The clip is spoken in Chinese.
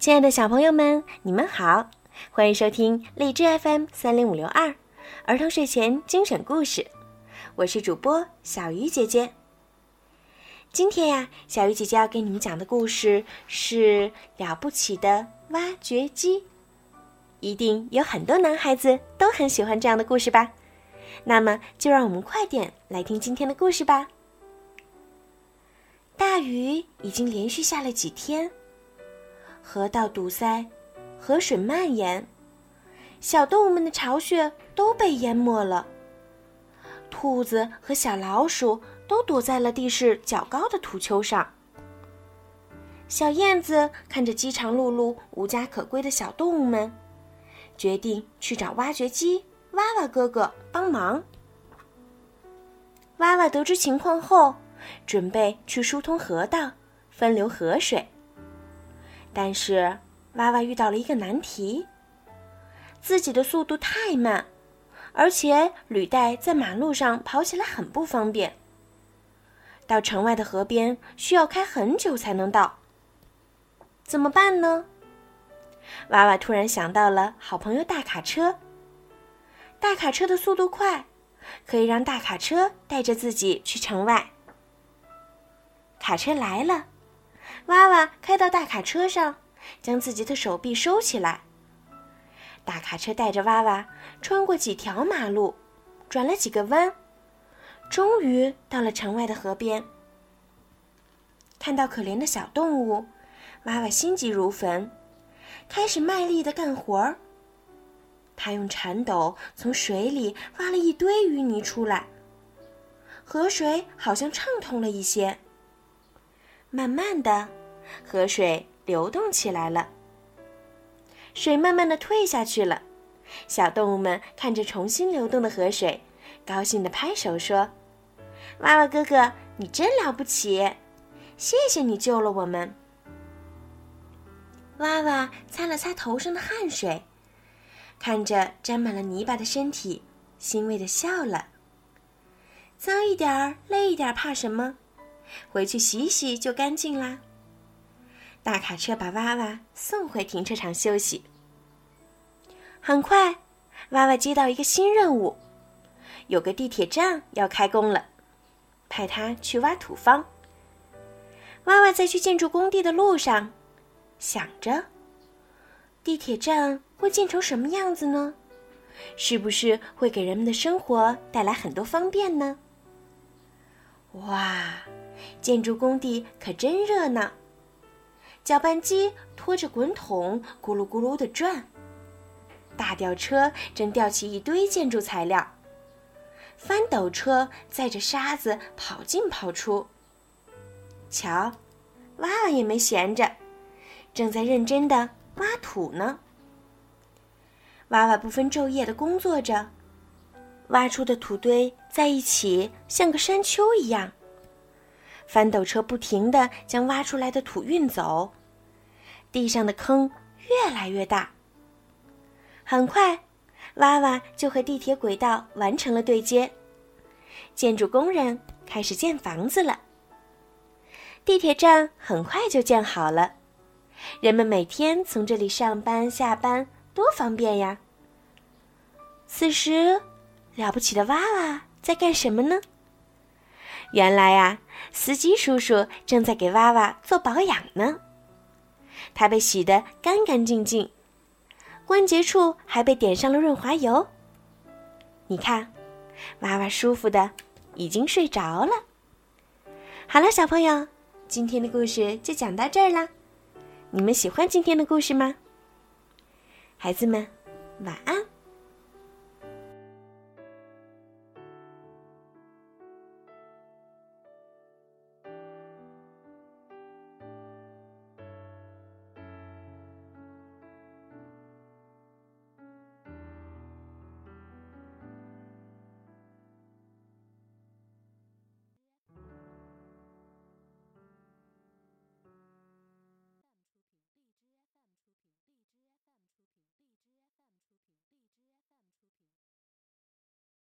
亲爱的小朋友们，你们好，欢迎收听荔枝 FM 三零五六二儿童睡前精选故事，我是主播小鱼姐姐。今天呀，小鱼姐姐要给你们讲的故事是了不起的挖掘机，一定有很多男孩子都很喜欢这样的故事吧？那么就让我们快点来听今天的故事吧。大雨已经连续下了几天。河道堵塞，河水蔓延，小动物们的巢穴都被淹没了。兔子和小老鼠都躲在了地势较高的土丘上。小燕子看着饥肠辘辘、无家可归的小动物们，决定去找挖掘机哇哇哥哥帮忙。哇哇得知情况后，准备去疏通河道，分流河水。但是，娃娃遇到了一个难题。自己的速度太慢，而且履带在马路上跑起来很不方便。到城外的河边需要开很久才能到。怎么办呢？娃娃突然想到了好朋友大卡车。大卡车的速度快，可以让大卡车带着自己去城外。卡车来了。娃娃开到大卡车上，将自己的手臂收起来。大卡车带着娃娃穿过几条马路，转了几个弯，终于到了城外的河边。看到可怜的小动物，娃娃心急如焚，开始卖力的干活儿。他用铲斗从水里挖了一堆淤泥出来，河水好像畅通了一些。慢慢的，河水流动起来了。水慢慢的退下去了，小动物们看着重新流动的河水，高兴的拍手说：“娃娃哥哥，你真了不起！谢谢你救了我们。”娃娃擦了擦头上的汗水，看着沾满了泥巴的身体，欣慰的笑了。脏一点儿，累一点儿，怕什么？回去洗洗就干净啦。大卡车把娃娃送回停车场休息。很快，娃娃接到一个新任务，有个地铁站要开工了，派他去挖土方。娃娃在去建筑工地的路上，想着：地铁站会建成什么样子呢？是不是会给人们的生活带来很多方便呢？哇！建筑工地可真热闹，搅拌机拖着滚筒咕噜咕噜地转，大吊车正吊起一堆建筑材料，翻斗车载着沙子跑进跑出。瞧，娃娃也没闲着，正在认真地挖土呢。娃娃不分昼夜地工作着，挖出的土堆在一起像个山丘一样。翻斗车不停地将挖出来的土运走，地上的坑越来越大。很快，娃娃就和地铁轨道完成了对接，建筑工人开始建房子了。地铁站很快就建好了，人们每天从这里上班下班多方便呀。此时，了不起的娃娃在干什么呢？原来啊，司机叔叔正在给娃娃做保养呢。他被洗得干干净净，关节处还被点上了润滑油。你看，娃娃舒服的已经睡着了。好了，小朋友，今天的故事就讲到这儿啦。你们喜欢今天的故事吗？孩子们，晚安。